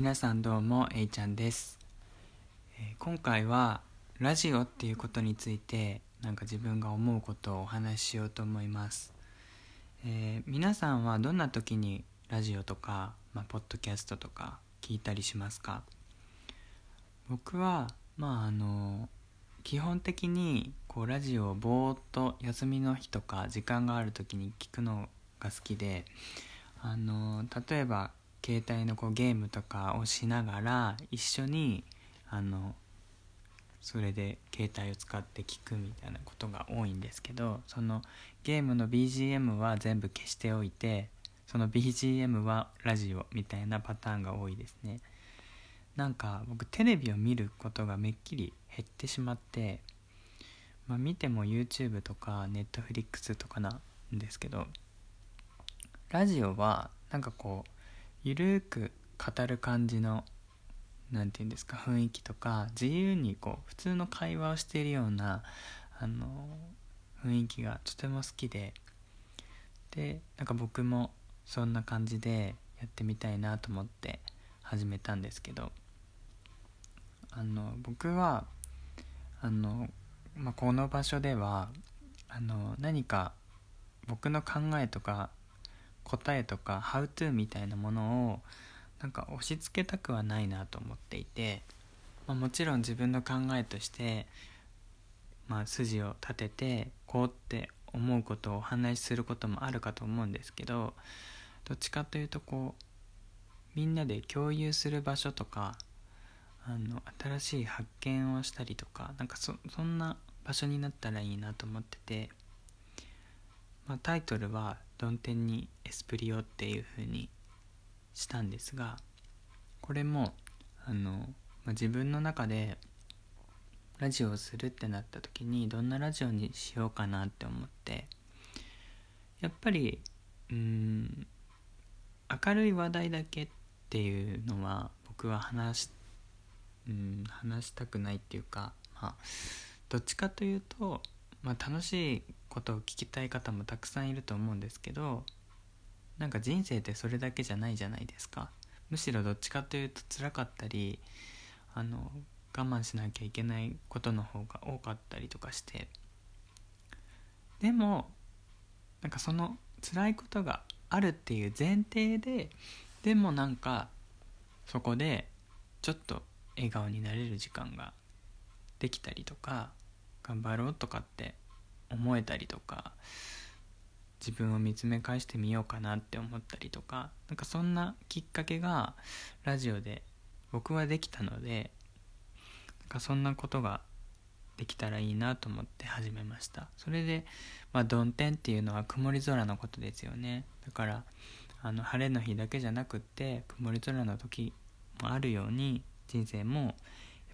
皆さんどうもえいちゃんです、えー、今回はラジオっていうことについてなんか自分が思うことをお話ししようと思います、えー、皆さんはどんな時にラジオとか、まあ、ポッドキャストとか聞いたりしますか？僕はまああの基本的にこうラジオをぼーっと休みの日とか時間がある時に聞くのが好きであの例えば携帯のこうゲームとかをしながら一緒にあのそれで携帯を使って聞くみたいなことが多いんですけどそのゲームの BGM は全部消しておいてその BGM はラジオみたいなパターンが多いですね。なんか僕テレビを見ることがめっきり減ってしまって、まあ、見ても YouTube とか Netflix とかなんですけどラジオはなんかこうゆるく語る感じの何て言うんですか雰囲気とか自由にこう普通の会話をしているようなあの雰囲気がとても好きででなんか僕もそんな感じでやってみたいなと思って始めたんですけどあの僕はあの、まあ、この場所ではあの何か僕の考えとか答えとか「How to」みたいなものをなんか押し付けたくはないなと思っていて、まあ、もちろん自分の考えとして、まあ、筋を立ててこうって思うことをお話しすることもあるかと思うんですけどどっちかというとこうみんなで共有する場所とかあの新しい発見をしたりとかなんかそそんな場所になったらいいなと思ってて、まあ、タイトルはドンテンにエスプリオっていう風にしたんですがこれもあの、まあ、自分の中でラジオをするってなった時にどんなラジオにしようかなって思ってやっぱりうん明るい話題だけっていうのは僕は話しうん話したくないっていうかまあどっちかというと、まあ、楽しいことを聞きたい方もたくさんいると思うんですけどなんか人生ってそれだけじゃないじゃないですか。むしろどっちかというと辛かったりあの我慢しなきゃいけないことの方が多かったりとかして。でもなんかその辛いことがあるっていう前提ででもなんかそこでちょっと笑顔になれる時間ができたりとか頑張ろうとかって思えたりとか自分を見つめ返してみようかなって思ったりとかなんかそんなきっかけがラジオで僕はできたのでなんかそんなことができたらいいなと思って始めました。それでまあ曇天っていうのは曇り空のことですよね。だからあの晴れの日だけじゃなくって曇り空の時もあるように人生もやっ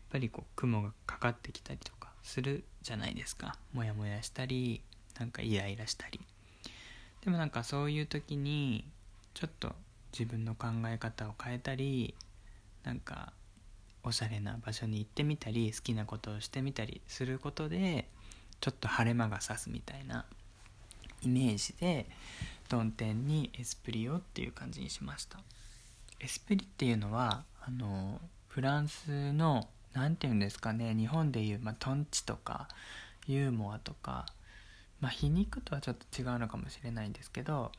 ぱりこう雲がかかってきたりとかするじゃないですか。モヤモヤしたりなんかイライラしたり。でもなんかそういう時にちょっと自分の考え方を変えたりなんかおしゃれな場所に行ってみたり好きなことをしてみたりすることでちょっと晴れ間が差すみたいなイメージでドンテンにエスプリオっていう感じにしました。エスプリっていうのはあのフランスの何て言うんですかね日本でいう、まあ、トンチとかユーモアとか、まあ、皮肉とはちょっと違うのかもしれないんですけど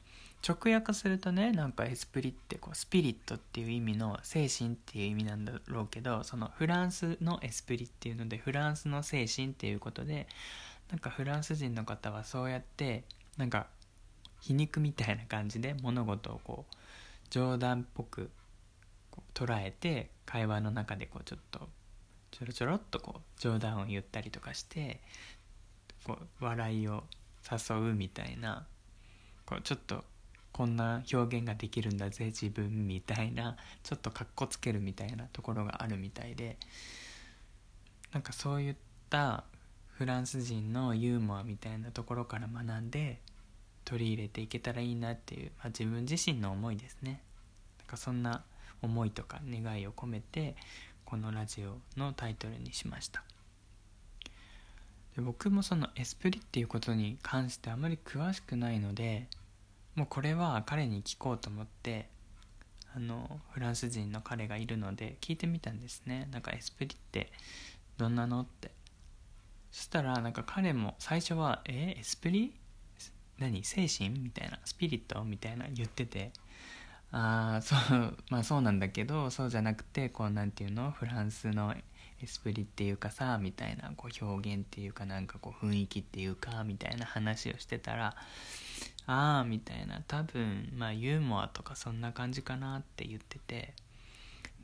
直訳するとねなんかエスプリってこうスピリットっていう意味の精神っていう意味なんだろうけどそのフランスのエスプリっていうのでフランスの精神っていうことでなんかフランス人の方はそうやってなんか皮肉みたいな感じで物事をこう冗談っぽく捉えて会話の中でこうちょっとちょろちょろっとこう冗談を言ったりとかしてこう笑いを誘うみたいなこうちょっとこんな表現ができるんだぜ自分みたいなちょっとかっこつけるみたいなところがあるみたいでなんかそういったフランス人のユーモアみたいなところから学んで取り入れていけたらいいなっていう、まあ、自分自身の思いですね。なんかそんな思いとか願いを込めてこのラジオのタイトルにしました。で僕もそのエスプリっていうことに関してあまり詳しくないのでもうこれは彼に聞こうと思ってあのフランス人の彼がいるので聞いてみたんですね。なんかエスプリってどんなのって。そしたらなんか彼も最初は「えエスプリ？何？精神?」みたいな「スピリット?」みたいな言ってて。あそう まあそうなんだけどそうじゃなくてこうなんていうの？フランスのエスプリっていうかさみたいなこう表現っていうかなんかこう雰囲気っていうかみたいな話をしてたらああみたいな。多分まあユーモアとかそんな感じかなって言ってて。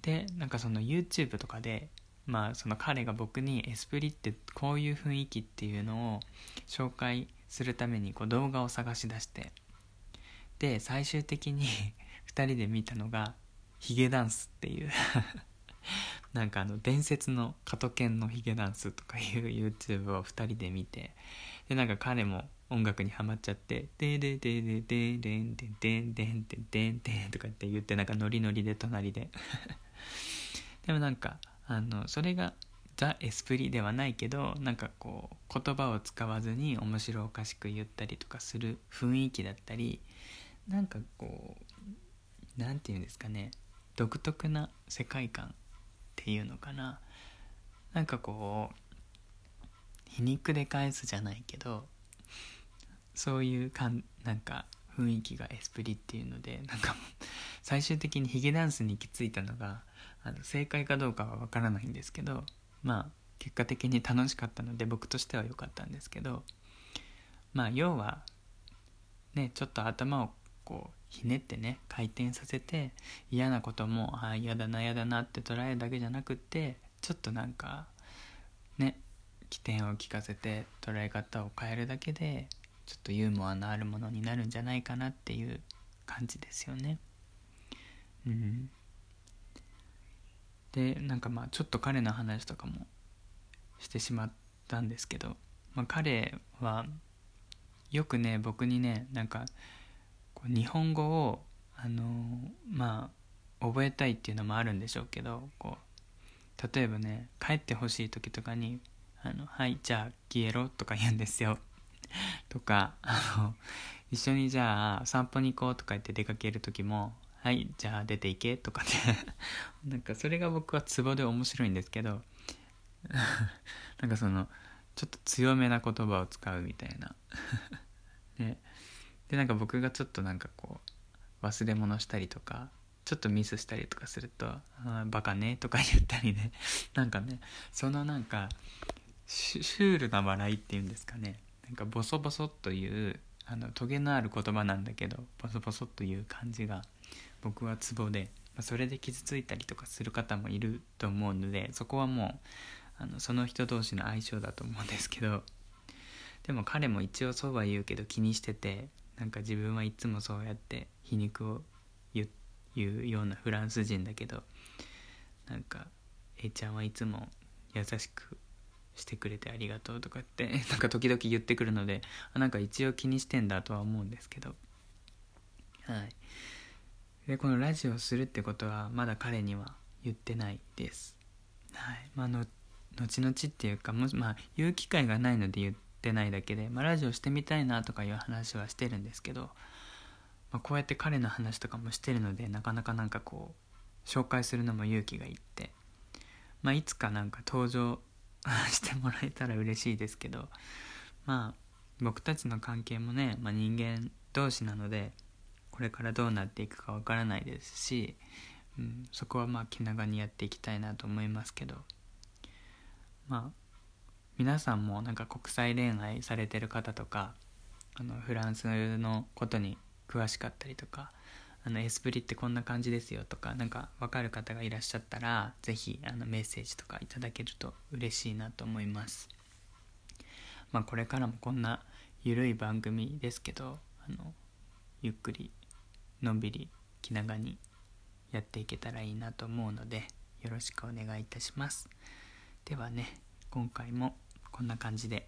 でなんかその YouTube とかでまあその彼が僕にエスプリってこういう雰囲気っていうのを紹介するためにこう動画を探し出して。で最終的に2人で見たのがヒゲダンスっていう。なんかあの伝説の加トケンのヒゲダンスとかいう YouTube を2人で見てでなんか彼も音楽にはまっちゃって「ででででででんでんでんでんでんでんでん」とかって言ってなんかノリノリで隣ででもなんかあのそれがザ・エスプリではないけどなんかこう言葉を使わずに面白おかしく言ったりとかする雰囲気だったりなんかこう何て言うんですかね。独特な世界観っていうのかな。なんかこう皮肉で返すじゃないけどそういうかんなんか雰囲気がエスプリっていうのでなんか最終的にヒゲダンスに行き着いたのがあの正解かどうかは分からないんですけどまあ結果的に楽しかったので僕としては良かったんですけどまあ要はねちょっと頭をこうひねってね回転させて嫌なこともああ嫌だな嫌だなって捉えるだけじゃなくってちょっとなんかね起点を聞かせて捉え方を変えるだけでちょっとユーモアのあるものになるんじゃないかなっていう感じですよね。うん、でなんかまあちょっと彼の話とかもしてしまったんですけど、まあ、彼はよくね僕にねなんか日本語をあのまあ覚えたいっていうのもあるんでしょうけどこう例えばね帰ってほしい時とかに「あのはいじゃあ消えろ」とか言うんですよ。とかあの一緒にじゃあ散歩に行こうとか言って出かける時も「はいじゃあ出ていけ」とかって なんかそれが僕はツボで面白いんですけど なんかそのちょっと強めな言葉を使うみたいな。ね。でなんか僕がちょっとなんかこう忘れ物したりとかちょっとミスしたりとかすると「あバカね」とか言ったりね。なんかねそのなんかシュールな笑いっていうんですかね。なんかボソボソというあのトゲのある言葉なんだけどボソボソという感じが僕はツボで、まあ、それで傷ついたりとかする方もいると思うのでそこはもうあのその人同士の相性だと思うんですけどでも彼も一応そうは言うけど気にしててなんか自分はいつもそうやって皮肉を言うようなフランス人だけどなんか A ちゃんはいつも優しくしてくれてありがとうとかって なんか時々言ってくるのでなんか一応気にしてんだとは思うんですけど。はい。でこのラジオをするってことはまだ彼には言ってないです。はい。まあの後々っていうかもまあ言う機会がないので言っってないだけで、まあ、ラジオしてみたいなとかいう話はしてるんですけど、まあ、こうやって彼の話とかもしてるのでなかなかなんかこう紹介するのも勇気がいって、まあ、いつかなんか登場 してもらえたら嬉しいですけどまあ僕たちの関係もね、まあ、人間同士なのでこれからどうなっていくかわからないですし、うん、そこはまあ気長にやっていきたいなと思いますけどまあ皆さんもなんか国際恋愛されてる方とかあのフランスのことに詳しかったりとかあのエスプリってこんな感じですよとか何か分かる方がいらっしゃったら是非メッセージとかいただけると嬉しいなと思います。まあこれからもこんな緩い番組ですけどあのゆっくりのんびり気長にやっていけたらいいなと思うのでよろしくお願いいたします。ではね今回もこんな感じで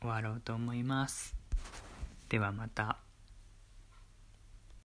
終わろうと思いますではまた。